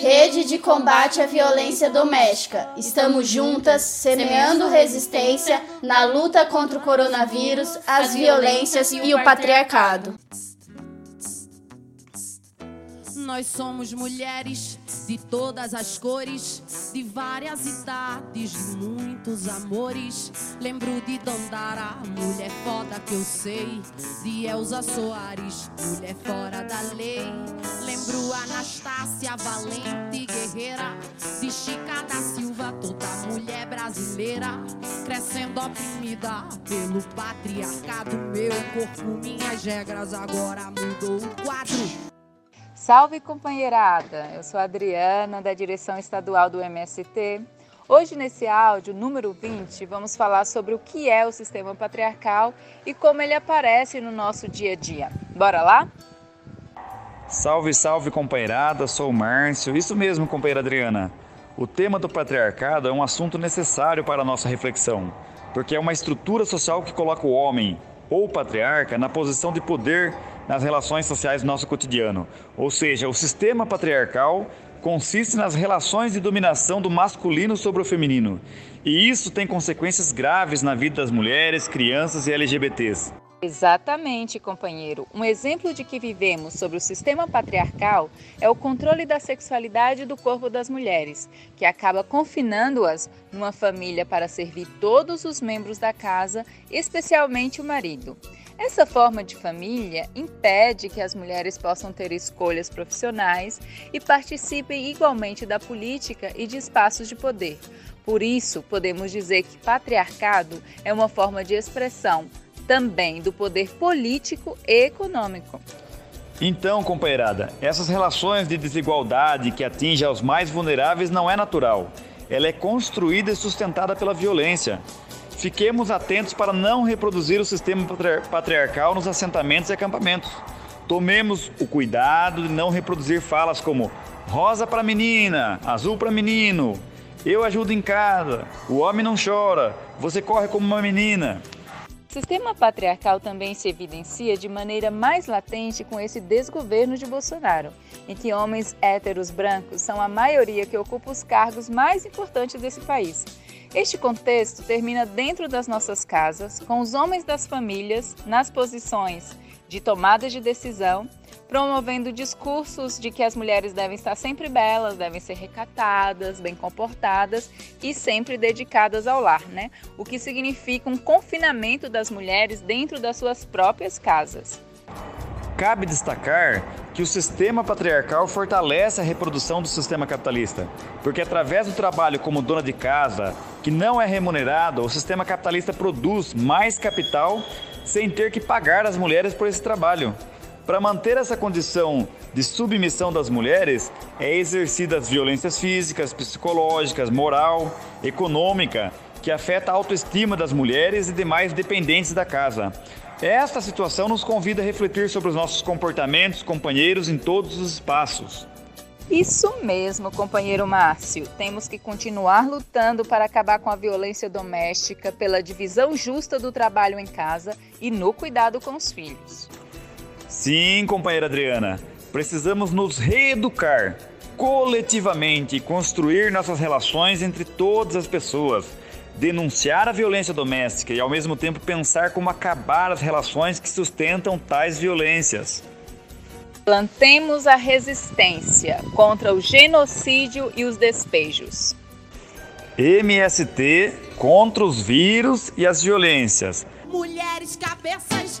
Rede de combate à violência doméstica. Estamos juntas, semeando resistência na luta contra o coronavírus, as violências e o patriarcado. Nós somos mulheres de todas as cores, de várias idades, de muitos amores. Lembro de Dandara, mulher foda que eu sei, de Elza Soares, mulher fora lei. Lembro Anastácia, valente guerreira, de Chica da Silva, toda mulher brasileira, crescendo oprimida pelo patriarcado. Meu corpo, minhas regras, agora mudou o quadro. Salve companheirada! Eu sou Adriana, da direção estadual do MST. Hoje, nesse áudio número 20, vamos falar sobre o que é o sistema patriarcal e como ele aparece no nosso dia a dia. Bora lá? Salve, salve companheirada, sou o Márcio. Isso mesmo, companheira Adriana. O tema do patriarcado é um assunto necessário para a nossa reflexão, porque é uma estrutura social que coloca o homem, ou patriarca, na posição de poder nas relações sociais do nosso cotidiano. Ou seja, o sistema patriarcal consiste nas relações de dominação do masculino sobre o feminino. E isso tem consequências graves na vida das mulheres, crianças e LGBTs. Exatamente, companheiro. Um exemplo de que vivemos sobre o sistema patriarcal é o controle da sexualidade do corpo das mulheres, que acaba confinando-as numa família para servir todos os membros da casa, especialmente o marido. Essa forma de família impede que as mulheres possam ter escolhas profissionais e participem igualmente da política e de espaços de poder. Por isso, podemos dizer que patriarcado é uma forma de expressão também do poder político e econômico. Então, companheirada, essas relações de desigualdade que atingem aos mais vulneráveis não é natural. Ela é construída e sustentada pela violência. Fiquemos atentos para não reproduzir o sistema patriarcal nos assentamentos e acampamentos. Tomemos o cuidado de não reproduzir falas como rosa para menina, azul para menino, eu ajudo em casa, o homem não chora, você corre como uma menina. O sistema patriarcal também se evidencia de maneira mais latente com esse desgoverno de Bolsonaro, em que homens héteros brancos são a maioria que ocupa os cargos mais importantes desse país. Este contexto termina dentro das nossas casas, com os homens das famílias nas posições de tomada de decisão, promovendo discursos de que as mulheres devem estar sempre belas, devem ser recatadas, bem comportadas e sempre dedicadas ao lar, né? O que significa um confinamento das mulheres dentro das suas próprias casas. Cabe destacar que o sistema patriarcal fortalece a reprodução do sistema capitalista, porque através do trabalho como dona de casa, que não é remunerado, o sistema capitalista produz mais capital sem ter que pagar as mulheres por esse trabalho. Para manter essa condição de submissão das mulheres, é exercidas violências físicas, psicológicas, moral, econômica, que afeta a autoestima das mulheres e demais dependentes da casa. Esta situação nos convida a refletir sobre os nossos comportamentos, companheiros, em todos os espaços. Isso mesmo, companheiro Márcio. Temos que continuar lutando para acabar com a violência doméstica, pela divisão justa do trabalho em casa e no cuidado com os filhos. Sim, companheira Adriana. Precisamos nos reeducar coletivamente e construir nossas relações entre todas as pessoas denunciar a violência doméstica e, ao mesmo tempo, pensar como acabar as relações que sustentam tais violências. Plantemos a resistência contra o genocídio e os despejos. MST contra os vírus e as violências. Mulheres cabeças